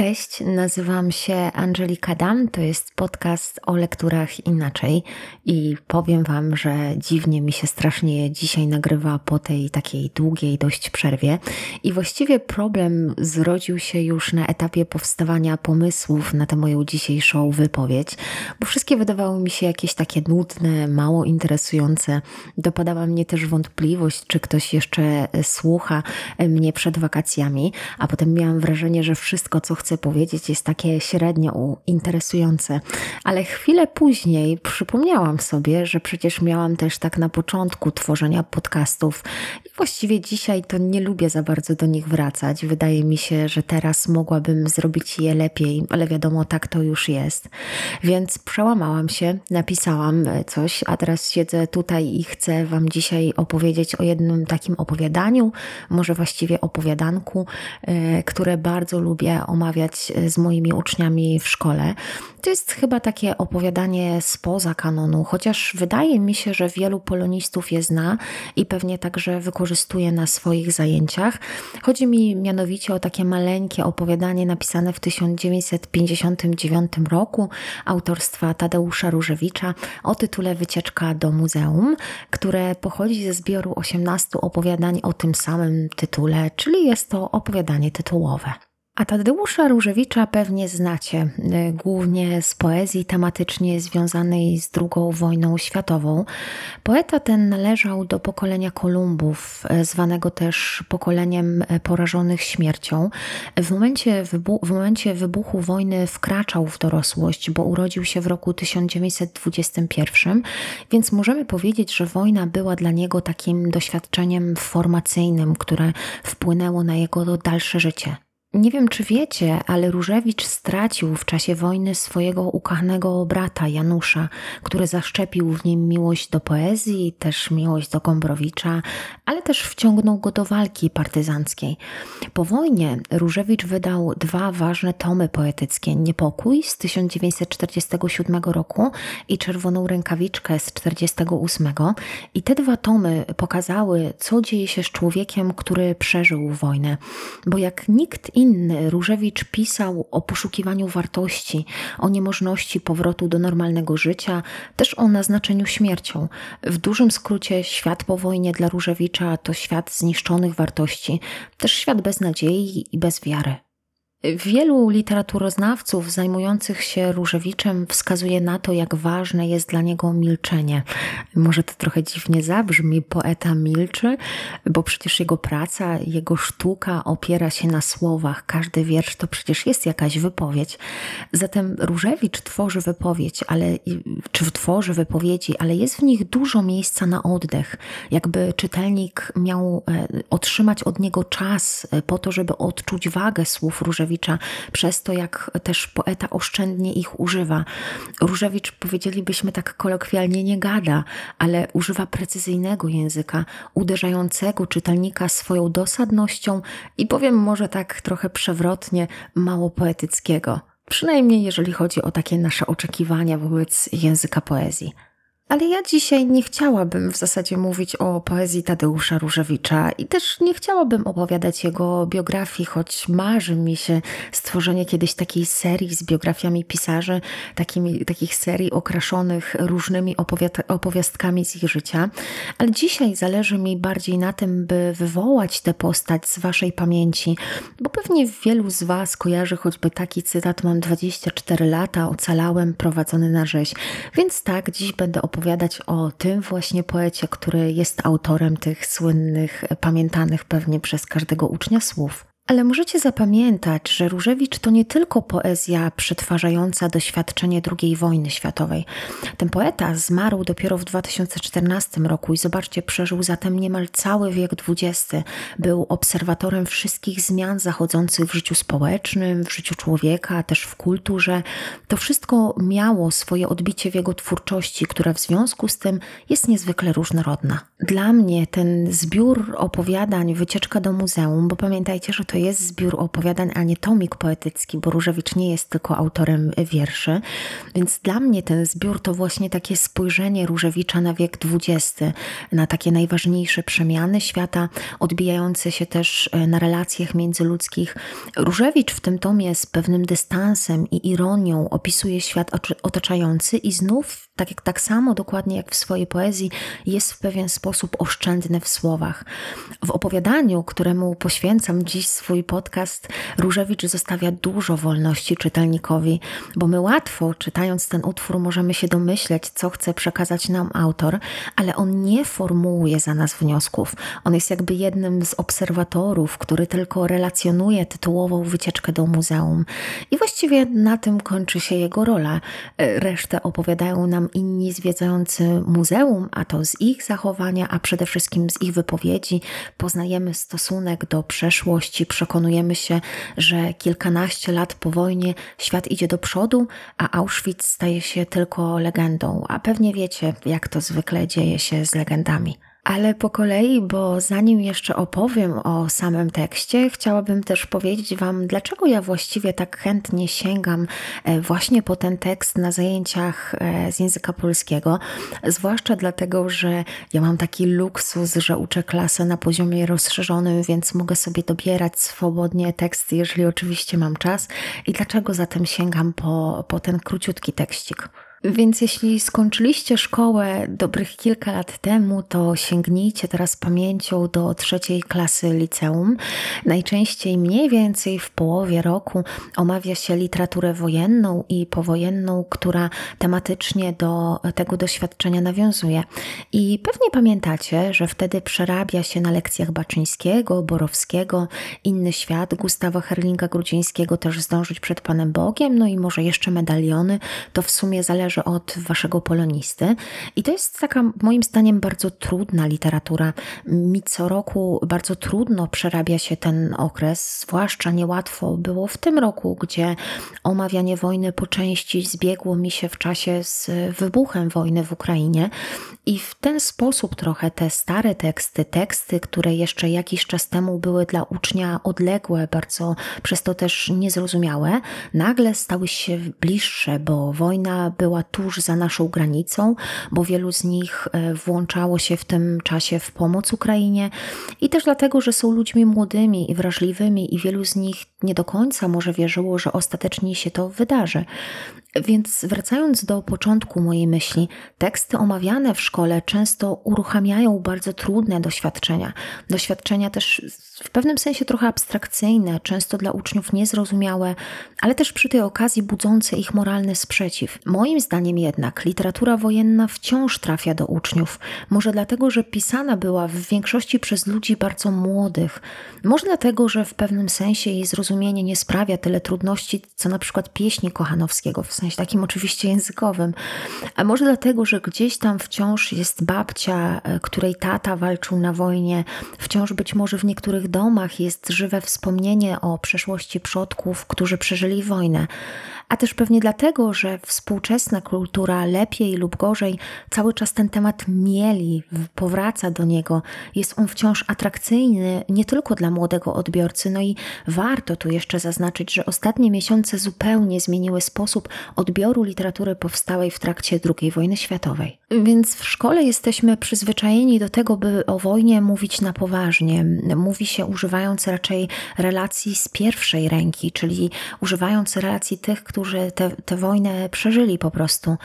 Cześć, nazywam się Angelika Dam, to jest podcast o lekturach inaczej i powiem Wam, że dziwnie mi się strasznie dzisiaj nagrywa po tej takiej długiej dość przerwie i właściwie problem zrodził się już na etapie powstawania pomysłów na tę moją dzisiejszą wypowiedź, bo wszystkie wydawały mi się jakieś takie nudne, mało interesujące. Dopadała mnie też wątpliwość, czy ktoś jeszcze słucha mnie przed wakacjami, a potem miałam wrażenie, że wszystko, co chcę powiedzieć, jest takie średnio interesujące. Ale chwilę później przypomniałam sobie, że przecież miałam też tak na początku tworzenia podcastów i właściwie dzisiaj to nie lubię za bardzo do nich wracać. Wydaje mi się, że teraz mogłabym zrobić je lepiej, ale wiadomo, tak to już jest. Więc przełamałam się, napisałam coś, a teraz siedzę tutaj i chcę Wam dzisiaj opowiedzieć o jednym takim opowiadaniu, może właściwie opowiadanku, e, które bardzo lubię omawiać z moimi uczniami w szkole. To jest chyba takie opowiadanie spoza kanonu, chociaż wydaje mi się, że wielu polonistów je zna i pewnie także wykorzystuje na swoich zajęciach. Chodzi mi mianowicie o takie maleńkie opowiadanie napisane w 1959 roku autorstwa Tadeusza Różewicza o tytule Wycieczka do muzeum, które pochodzi ze zbioru 18 opowiadań o tym samym tytule, czyli jest to opowiadanie tytułowe. A Tadeusza Różewicza pewnie znacie, y, głównie z poezji tematycznie związanej z II wojną światową. Poeta ten należał do pokolenia Kolumbów, y, zwanego też pokoleniem y, porażonych śmiercią. W momencie, wybu- w momencie wybuchu wojny wkraczał w dorosłość, bo urodził się w roku 1921, więc możemy powiedzieć, że wojna była dla niego takim doświadczeniem formacyjnym, które wpłynęło na jego dalsze życie. Nie wiem, czy wiecie, ale Różewicz stracił w czasie wojny swojego ukochanego brata Janusza, który zaszczepił w nim miłość do poezji, też miłość do Gombrowicza, ale też wciągnął go do walki partyzanckiej. Po wojnie Różewicz wydał dwa ważne tomy poetyckie: Niepokój z 1947 roku i Czerwoną rękawiczkę z 1948. I te dwa tomy pokazały, co dzieje się z człowiekiem, który przeżył wojnę. Bo jak nikt inny Różewicz pisał o poszukiwaniu wartości, o niemożności powrotu do normalnego życia, też o naznaczeniu śmiercią. W dużym skrócie świat po wojnie dla Różewicza to świat zniszczonych wartości, też świat bez nadziei i bez wiary. Wielu literaturoznawców zajmujących się Różewiczem wskazuje na to, jak ważne jest dla niego milczenie. Może to trochę dziwnie zabrzmi, poeta milczy, bo przecież jego praca, jego sztuka opiera się na słowach. Każdy wiersz to przecież jest jakaś wypowiedź. Zatem Różewicz tworzy wypowiedź, ale, czy tworzy wypowiedzi, ale jest w nich dużo miejsca na oddech. Jakby czytelnik miał e, otrzymać od niego czas e, po to, żeby odczuć wagę słów Różewicza Różewicza, przez to jak też poeta oszczędnie ich używa. Różewicz, powiedzielibyśmy tak kolokwialnie, nie gada, ale używa precyzyjnego języka, uderzającego czytelnika swoją dosadnością i powiem może tak trochę przewrotnie, mało poetyckiego. Przynajmniej jeżeli chodzi o takie nasze oczekiwania wobec języka poezji. Ale ja dzisiaj nie chciałabym w zasadzie mówić o poezji Tadeusza Różewicza i też nie chciałabym opowiadać jego biografii, choć marzy mi się stworzenie kiedyś takiej serii z biografiami pisarzy, takimi, takich serii okraszonych różnymi opowiastkami z ich życia. Ale dzisiaj zależy mi bardziej na tym, by wywołać tę postać z waszej pamięci, bo pewnie wielu z was kojarzy choćby taki cytat: Mam 24 lata, ocalałem, prowadzony na rzeź. Więc tak, dziś będę opowiadać opowiadać o tym właśnie poecie, który jest autorem tych słynnych, pamiętanych pewnie przez każdego ucznia słów. Ale możecie zapamiętać, że Różewicz to nie tylko poezja przetwarzająca doświadczenie II wojny światowej. Ten poeta zmarł dopiero w 2014 roku i zobaczcie, przeżył zatem niemal cały wiek XX. Był obserwatorem wszystkich zmian zachodzących w życiu społecznym, w życiu człowieka, też w kulturze. To wszystko miało swoje odbicie w jego twórczości, która w związku z tym jest niezwykle różnorodna. Dla mnie ten zbiór opowiadań, wycieczka do muzeum, bo pamiętajcie, że to jest zbiór opowiadań, a nie tomik poetycki, bo Różewicz nie jest tylko autorem wierszy. Więc dla mnie ten zbiór to właśnie takie spojrzenie Różewicza na wiek XX, na takie najważniejsze przemiany świata, odbijające się też e, na relacjach międzyludzkich. Różewicz w tym tomie z pewnym dystansem i ironią opisuje świat otaczający i znów, tak jak tak samo dokładnie jak w swojej poezji, jest w pewien sposób oszczędny w słowach. W opowiadaniu, któremu poświęcam dziś swój podcast, Różewicz zostawia dużo wolności czytelnikowi, bo my łatwo, czytając ten utwór, możemy się domyśleć, co chce przekazać nam autor, ale on nie formułuje za nas wniosków. On jest jakby jednym z obserwatorów, który tylko relacjonuje tytułową wycieczkę do muzeum. I właściwie na tym kończy się jego rola. Resztę opowiadają nam inni zwiedzający muzeum, a to z ich zachowania, a przede wszystkim z ich wypowiedzi poznajemy stosunek do przeszłości, przekonujemy się, że kilkanaście lat po wojnie świat idzie do przodu, a Auschwitz staje się tylko legendą. A pewnie wiecie, jak to zwykle dzieje się z legendami. Ale po kolei, bo zanim jeszcze opowiem o samym tekście, chciałabym też powiedzieć Wam, dlaczego ja właściwie tak chętnie sięgam e, właśnie po ten tekst na zajęciach e, z języka polskiego. Zwłaszcza dlatego, że ja mam taki luksus, że uczę klasę na poziomie rozszerzonym, więc mogę sobie dobierać swobodnie teksty, jeżeli oczywiście mam czas. I dlaczego zatem sięgam po, po ten króciutki tekścik? Więc jeśli skończyliście szkołę dobrych kilka lat temu, to sięgnijcie teraz pamięcią do trzeciej klasy liceum. Najczęściej mniej więcej w połowie roku omawia się literaturę wojenną i powojenną, która tematycznie do tego doświadczenia nawiązuje. I pewnie pamiętacie, że wtedy przerabia się na lekcjach Baczyńskiego, Borowskiego, Inny Świat, Gustawa Herlinga-Grudzińskiego też zdążyć przed Panem Bogiem, no i może jeszcze medaliony. To w sumie zależy zależy od waszego polonisty. I to jest taka, moim zdaniem, bardzo trudna literatura. Mi co roku bardzo trudno przerabia się ten okres, zwłaszcza niełatwo było w tym roku, gdzie omawianie wojny po części zbiegło mi się w czasie z wybuchem wojny w Ukrainie. I w ten sposób trochę te stare teksty, teksty, które jeszcze jakiś czas temu były dla ucznia odległe, bardzo przez to też niezrozumiałe, nagle stały się bliższe, bo wojna była tuż za naszą granicą, bo wielu z nich e, włączało się w tym czasie w pomoc Ukrainie. I też dlatego, że są ludźmi młodymi i wrażliwymi i wielu z nich nie do końca może wierzyło, że ostatecznie się to wydarzy. Więc wracając do początku mojej myśli, teksty omawiane w szkole często uruchamiają bardzo trudne doświadczenia. Doświadczenia też w pewnym sensie trochę abstrakcyjne, często dla uczniów niezrozumiałe, ale też przy tej okazji budzące ich moralny sprzeciw. Moim zdaniem jednak literatura wojenna wciąż trafia do uczniów. Może dlatego, że pisana była w większości przez ludzi bardzo młodych. Może dlatego, że w pewnym sensie jej zrozumienie nie sprawia tyle trudności, co na przykład pieśni Kochanowskiego w sensie takim oczywiście językowym. A może dlatego, że gdzieś tam wciąż jest babcia, e, której tata walczył na wojnie, wciąż być może w niektórych domach jest żywe wspomnienie o przeszłości przodków, którzy przeżyli wojnę a też pewnie dlatego, że współczesna kultura lepiej lub gorzej cały czas ten temat mieli, powraca do niego. Jest on wciąż atrakcyjny nie tylko dla młodego odbiorcy, no i warto tu jeszcze zaznaczyć, że ostatnie miesiące zupełnie zmieniły sposób odbioru literatury powstałej w trakcie II wojny światowej. Więc w szkole jesteśmy przyzwyczajeni do tego, by o wojnie mówić na poważnie. Mówi się używając raczej relacji z pierwszej ręki, czyli używając relacji tych, którzy tę wojnę przeżyli po prostu.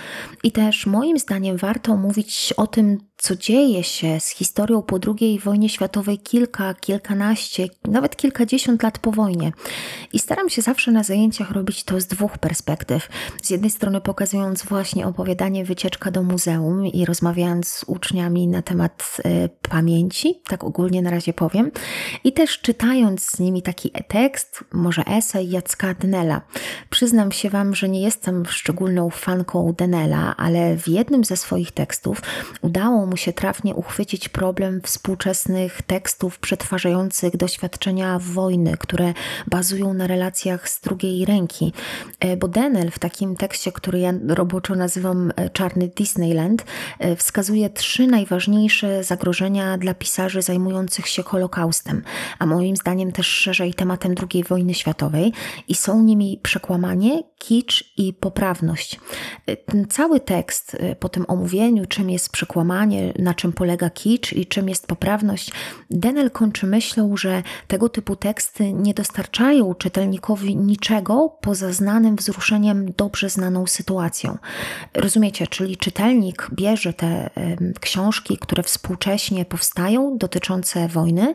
I też moim zdaniem warto mówić o tym, co dzieje się z historią po II wojnie światowej kilka, kilkanaście, nawet kilkadziesiąt lat po wojnie. I staram się zawsze na zajęciach robić to z dwóch perspektyw. Z jednej strony pokazując właśnie opowiadanie wycieczka do muzeum i rozmawiając z uczniami na temat y, pamięci, tak ogólnie na razie powiem, i też czytając z nimi taki tekst, może esej Jacka Denela. Przyznam się Wam, że nie jestem szczególną fanką Denela, ale w jednym ze swoich tekstów udało mu się trafnie uchwycić problem współczesnych tekstów przetwarzających doświadczenia wojny, które bazują na relacjach z drugiej ręki. E, bo Denel w takim tekście, który ja roboczo nazywam e, Czarny Disneyland, e, wskazuje trzy najważniejsze zagrożenia dla pisarzy zajmujących się Holokaustem, a moim zdaniem też szerzej tematem II wojny światowej i są nimi przekłamanie, kicz i poprawność. Ten cały tekst po tym omówieniu, czym jest przekłamanie, na czym polega kicz i czym jest poprawność, Denel kończy myślą, że tego typu teksty nie dostarczają czytelnikowi niczego poza znanym wzruszeniem dobrze znaną sytuacją. Rozumiecie, czyli czytelnik bierze te książki, które współcześnie powstają, dotyczące wojny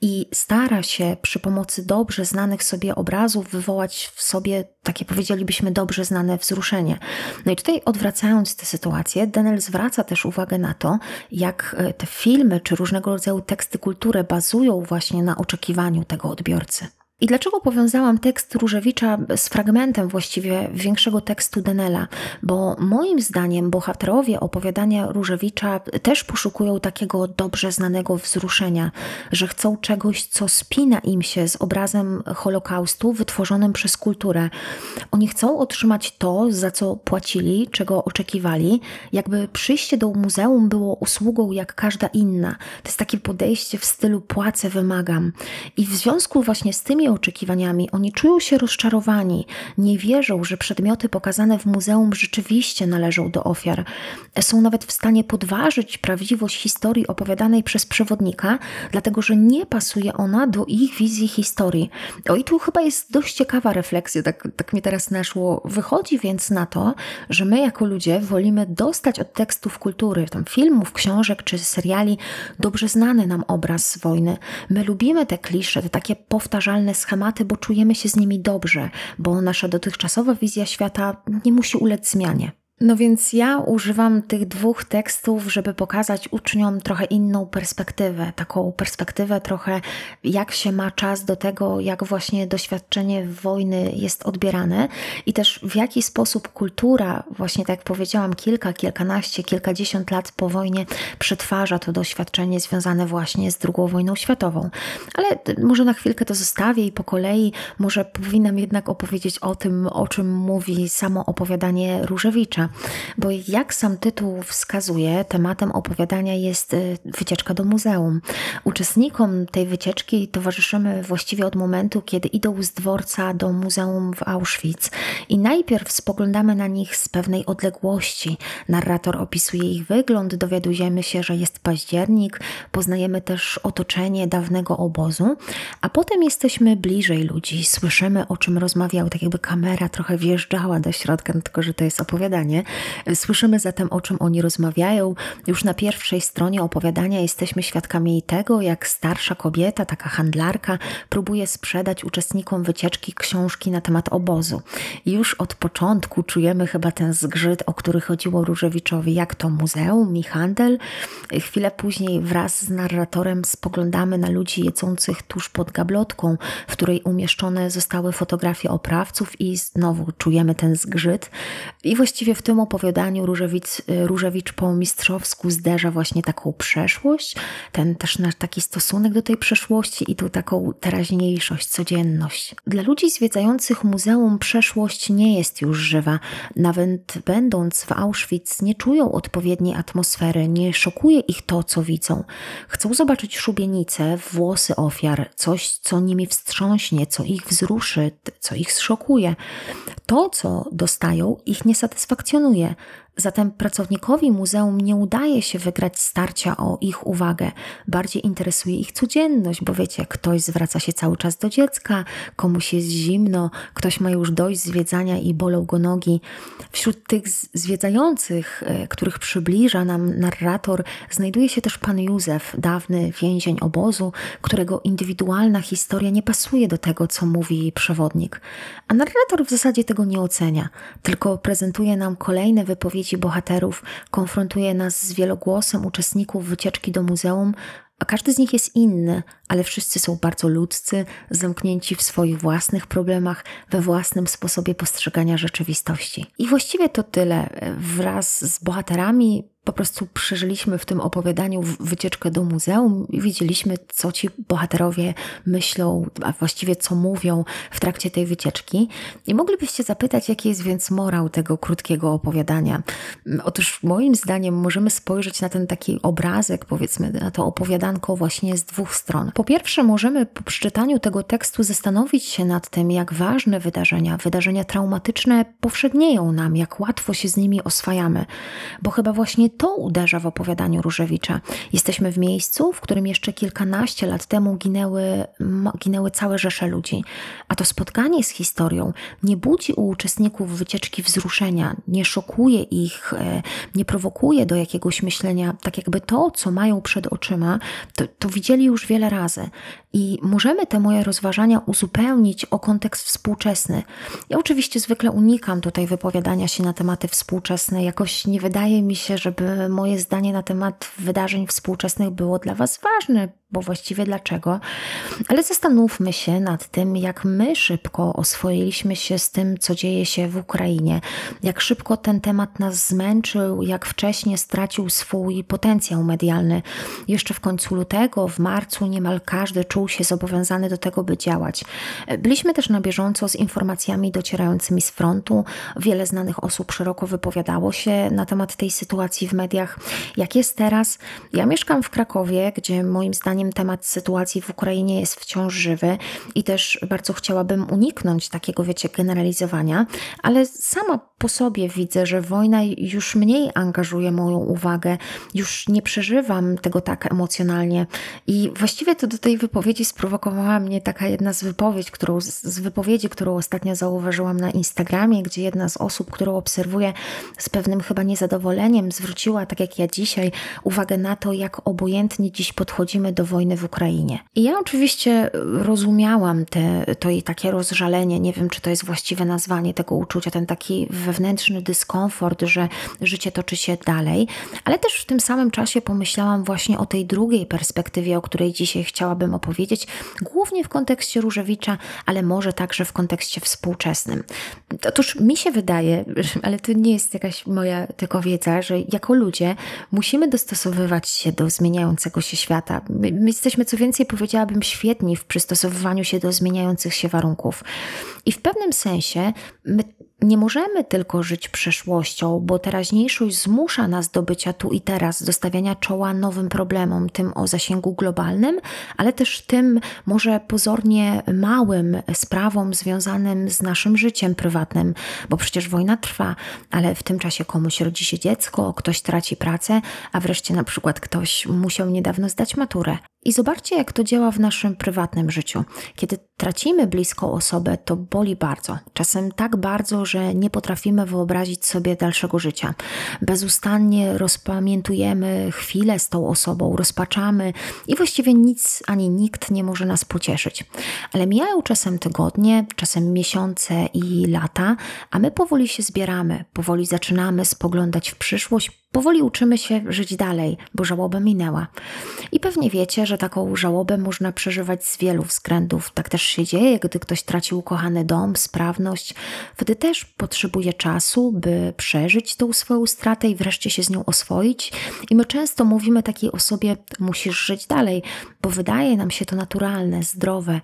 i stara się przy pomocy dobrze znanych sobie obrazów wywołać w sobie takie powiedzielibyśmy dobrze znane wzruszenie. No i tutaj odwracając tę sytuację, Denel zwraca też uwagę na to, jak e, te filmy czy różnego rodzaju teksty kultury bazują właśnie na oczekiwaniu tego odbiorcy. I dlaczego powiązałam tekst Różewicza z fragmentem właściwie większego tekstu Denela? Bo moim zdaniem bohaterowie opowiadania Różewicza też poszukują takiego dobrze znanego wzruszenia, że chcą czegoś, co spina im się z obrazem Holokaustu wytworzonym przez kulturę. Oni chcą otrzymać to, za co płacili, czego oczekiwali, jakby przyjście do muzeum było usługą jak każda inna. To jest takie podejście w stylu płacę, wymagam. I w związku właśnie z tymi oczekiwaniami, oni czują się rozczarowani, nie wierzą, że przedmioty pokazane w muzeum rzeczywiście należą do ofiar. Są nawet w stanie podważyć prawdziwość historii opowiadanej przez przewodnika, dlatego że nie pasuje ona do ich wizji historii. O i tu chyba jest dość ciekawa refleksja, tak, tak mi teraz naszło. Wychodzi więc na to, że my jako ludzie wolimy dostać od tekstów kultury, tam filmów, książek czy seriali, dobrze znany nam obraz wojny. My lubimy te klisze, te takie powtarzalne schematy, bo czujemy się z nimi dobrze, bo nasza dotychczasowa wizja świata nie musi ulec zmianie. No więc ja używam tych dwóch tekstów, żeby pokazać uczniom trochę inną perspektywę, taką perspektywę trochę, jak się ma czas do tego, jak właśnie doświadczenie wojny jest odbierane i też w jaki sposób kultura, właśnie tak jak powiedziałam, kilka, kilkanaście, kilkadziesiąt lat po wojnie przetwarza to doświadczenie związane właśnie z II wojną światową. Ale może na chwilkę to zostawię i po kolei może powinnam jednak opowiedzieć o tym, o czym mówi samo opowiadanie Różewicza bo jak sam tytuł wskazuje, tematem opowiadania jest y, wycieczka do muzeum. Uczestnikom tej wycieczki towarzyszymy właściwie od momentu, kiedy idą z dworca do muzeum w Auschwitz i najpierw spoglądamy na nich z pewnej odległości. Narrator opisuje ich wygląd, dowiadujemy się, że jest październik, poznajemy też otoczenie dawnego obozu, a potem jesteśmy bliżej ludzi, słyszymy o czym rozmawiał, tak jakby kamera trochę wjeżdżała do środka, tylko że to jest opowiadanie Słyszymy zatem, o czym oni rozmawiają. Już na pierwszej stronie opowiadania jesteśmy świadkami tego, jak starsza kobieta, taka handlarka, próbuje sprzedać uczestnikom wycieczki książki na temat obozu. Już od początku czujemy chyba ten zgrzyt, o który chodziło Różewiczowi, jak to muzeum i handel. Chwilę później wraz z narratorem spoglądamy na ludzi jedzących tuż pod gablotką, w której umieszczone zostały fotografie oprawców i znowu czujemy ten zgrzyt. I właściwie w tym opowiadaniu Różewicz, Różewicz po mistrzowsku zderza właśnie taką przeszłość, ten też nasz taki stosunek do tej przeszłości i tu taką teraźniejszość, codzienność. Dla ludzi zwiedzających muzeum przeszłość nie jest już żywa. Nawet będąc w Auschwitz nie czują odpowiedniej atmosfery, nie szokuje ich to, co widzą. Chcą zobaczyć szubienicę, włosy ofiar, coś, co nimi wstrząśnie, co ich wzruszy, co ich zszokuje. To, co dostają, ich nie satysfakcjonuje. Zatem pracownikowi muzeum nie udaje się wygrać starcia o ich uwagę. Bardziej interesuje ich codzienność, bo wiecie, ktoś zwraca się cały czas do dziecka, komuś jest zimno, ktoś ma już dość zwiedzania i bolą go nogi. Wśród tych zwiedzających, e, których przybliża nam narrator, znajduje się też pan Józef, dawny więzień obozu, którego indywidualna historia nie pasuje do tego, co mówi przewodnik. A narrator w zasadzie tego nie ocenia, tylko prezentuje nam kolejne wypowiedzi bohaterów konfrontuje nas z wielogłosem uczestników wycieczki do muzeum, a każdy z nich jest inny, ale wszyscy są bardzo ludzcy, zamknięci w swoich własnych problemach, we własnym sposobie postrzegania rzeczywistości. I właściwie to tyle. Wraz z bohaterami po prostu przeżyliśmy w tym opowiadaniu wycieczkę do muzeum i widzieliśmy, co ci bohaterowie myślą, a właściwie co mówią w trakcie tej wycieczki. I moglibyście zapytać, jaki jest więc morał tego krótkiego opowiadania. Otóż moim zdaniem możemy spojrzeć na ten taki obrazek, powiedzmy, na to opowiadanko właśnie z dwóch stron. Po pierwsze, możemy po przeczytaniu tego tekstu zastanowić się nad tym, jak ważne wydarzenia, wydarzenia traumatyczne powszednieją nam, jak łatwo się z nimi oswajamy, bo chyba właśnie to uderza w opowiadaniu Różewicza. Jesteśmy w miejscu, w którym jeszcze kilkanaście lat temu ginęły, ginęły całe rzesze ludzi, a to spotkanie z historią nie budzi u uczestników wycieczki wzruszenia, nie szokuje ich, e, nie prowokuje do jakiegoś myślenia, tak jakby to, co mają przed oczyma, to, to widzieli już wiele razy. I możemy te moje rozważania uzupełnić o kontekst współczesny. Ja oczywiście zwykle unikam tutaj wypowiadania się na tematy współczesne. Jakoś nie wydaje mi się, żeby moje zdanie na temat wydarzeń współczesnych było dla Was ważne, bo właściwie dlaczego? Ale zastanówmy się nad tym, jak my szybko oswoiliśmy się z tym, co dzieje się w Ukrainie, jak szybko ten temat nas zmęczył, jak wcześnie stracił swój potencjał medialny. Jeszcze w końcu lutego, w marcu niemal każdy czuł się zobowiązany do tego, by działać. Byliśmy też na bieżąco z informacjami docierającymi z frontu. Wiele znanych osób szeroko wypowiadało się na temat tej sytuacji w mediach. Jak jest teraz? Ja mieszkam w Krakowie, gdzie moim zdaniem zdaniem temat sytuacji w Ukrainie jest wciąż żywy i też bardzo chciałabym uniknąć takiego, wiecie, generalizowania, ale sama po sobie widzę, że wojna już mniej angażuje moją uwagę, już nie przeżywam tego tak emocjonalnie. I właściwie to do tej wypowiedzi sprowokowała mnie taka jedna z wypowiedzi, którą, z wypowiedzi, którą ostatnio zauważyłam na Instagramie, gdzie jedna z osób, którą obserwuję z pewnym chyba niezadowoleniem, zwróciła, tak jak ja dzisiaj, uwagę na to, jak obojętnie dziś podchodzimy do wojny w Ukrainie. I ja oczywiście rozumiałam te, to jej takie rozżalenie, nie wiem, czy to jest właściwe nazwanie tego uczucia, ten taki wewnętrzny dyskomfort, że życie toczy się dalej, ale też w tym samym czasie pomyślałam właśnie o tej drugiej perspektywie, o której dzisiaj chciałabym opowiedzieć, głównie w kontekście Różewicza, ale może także w kontekście współczesnym. Otóż mi się wydaje, ale to nie jest jakaś moja tylko wiedza, że jako ludzie musimy dostosowywać się do zmieniającego się świata. My, my jesteśmy, co więcej, powiedziałabym, świetni w przystosowywaniu się do zmieniających się warunków. I w pewnym sensie my nie możemy tylko żyć przeszłością, bo teraźniejszość zmusza nas do bycia tu i teraz, do stawiania czoła nowym problemom, tym o zasięgu globalnym, ale też tym może pozornie małym sprawom związanym z naszym życiem prywatnym, bo przecież wojna trwa, ale w tym czasie komuś rodzi się dziecko, ktoś traci pracę, a wreszcie na przykład ktoś musiał niedawno zdać maturę. I zobaczcie, jak to działa w naszym prywatnym życiu. Kiedy tracimy bliską osobę, to boli bardzo. Czasem tak bardzo, że nie potrafimy wyobrazić sobie dalszego życia. Bezustannie rozpamiętujemy chwilę z tą osobą, rozpaczamy i właściwie nic ani nikt nie może nas pocieszyć. Ale mijają czasem tygodnie, czasem miesiące i lata, a my powoli się zbieramy, powoli zaczynamy spoglądać w przyszłość, Powoli uczymy się żyć dalej, bo żałoba minęła. I pewnie wiecie, że taką żałobę można przeżywać z wielu względów. Tak też się dzieje, gdy ktoś traci ukochany dom, sprawność. Wtedy też potrzebuje czasu, by przeżyć tą swoją stratę i wreszcie się z nią oswoić. I my często mówimy takiej osobie: musisz żyć dalej, bo wydaje nam się to naturalne, zdrowe,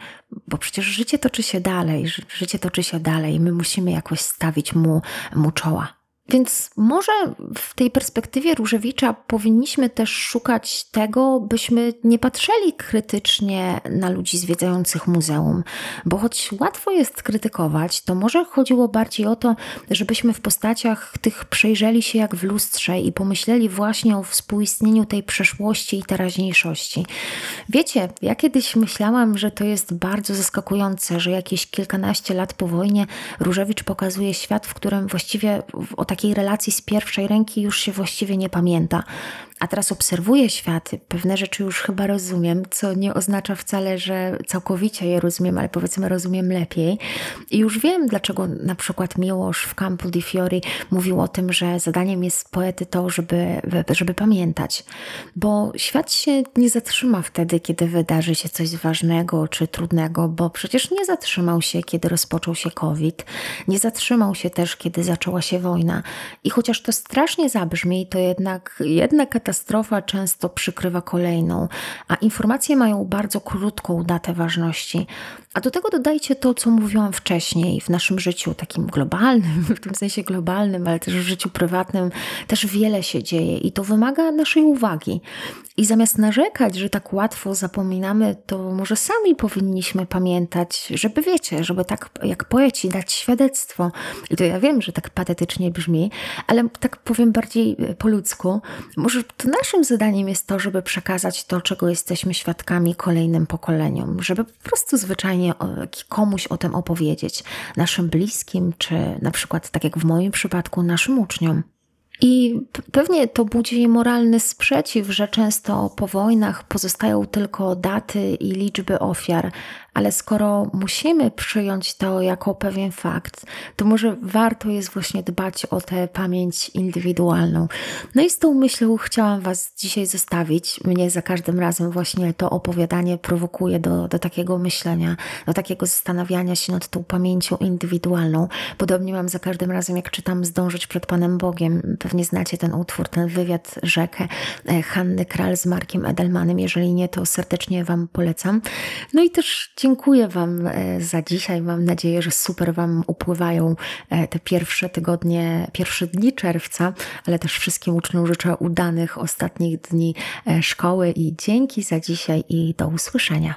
bo przecież życie toczy się dalej, życie toczy się dalej. My musimy jakoś stawić mu, mu czoła. Więc może w tej perspektywie Różewicza powinniśmy też szukać tego, byśmy nie patrzyli krytycznie na ludzi zwiedzających muzeum, bo choć łatwo jest krytykować, to może chodziło bardziej o to, żebyśmy w postaciach tych przejrzeli się jak w lustrze i pomyśleli właśnie o współistnieniu tej przeszłości i teraźniejszości. Wiecie, ja kiedyś myślałam, że to jest bardzo zaskakujące, że jakieś kilkanaście lat po wojnie Różewicz pokazuje świat, w którym właściwie o takiej relacji z pierwszej ręki już się właściwie nie pamięta. A teraz obserwuję świat, pewne rzeczy już chyba rozumiem, co nie oznacza wcale, że całkowicie je rozumiem, ale powiedzmy rozumiem lepiej. I już wiem, dlaczego na przykład Miłosz w Campo di Fiori mówił o tym, że zadaniem jest poety to, żeby, żeby pamiętać. Bo świat się nie zatrzyma wtedy, kiedy wydarzy się coś ważnego czy trudnego, bo przecież nie zatrzymał się, kiedy rozpoczął się COVID, nie zatrzymał się też, kiedy zaczęła się wojna. I chociaż to strasznie zabrzmi, to jednak jedna katastrofa często przykrywa kolejną, a informacje mają bardzo krótką datę ważności. A do tego dodajcie to, co mówiłam wcześniej, w naszym życiu takim globalnym, w tym sensie globalnym, ale też w życiu prywatnym, też wiele się dzieje i to wymaga naszej uwagi. I zamiast narzekać, że tak łatwo zapominamy, to może sami powinniśmy pamiętać, żeby wiecie, żeby tak jak poeci dać świadectwo. I to ja wiem, że tak patetycznie brzmi, ale tak powiem bardziej e, po ludzku. Może to naszym zadaniem jest to, żeby przekazać to, czego jesteśmy świadkami kolejnym pokoleniom, żeby po prostu zwyczajnie komuś o tym opowiedzieć, naszym bliskim, czy na przykład, tak jak w moim przypadku, naszym uczniom. I pewnie to budzi moralny sprzeciw, że często po wojnach pozostają tylko daty i liczby ofiar, ale skoro musimy przyjąć to jako pewien fakt, to może warto jest właśnie dbać o tę pamięć indywidualną. No i z tą myślą chciałam Was dzisiaj zostawić. Mnie za każdym razem właśnie to opowiadanie prowokuje do, do takiego myślenia, do takiego zastanawiania się nad tą pamięcią indywidualną. Podobnie mam za każdym razem, jak czytam Zdążyć przed Panem Bogiem. Pewnie znacie ten utwór, ten wywiad rzekę e, Hanny Kral z Markiem Edelmanem. Jeżeli nie, to serdecznie Wam polecam. No i też Dziękuję Wam e, za dzisiaj. Mam nadzieję, że super Wam upływają e, te pierwsze tygodnie, pierwsze dni czerwca, ale też wszystkim uczniom życzę udanych ostatnich dni e, szkoły i dzięki za dzisiaj i do usłyszenia.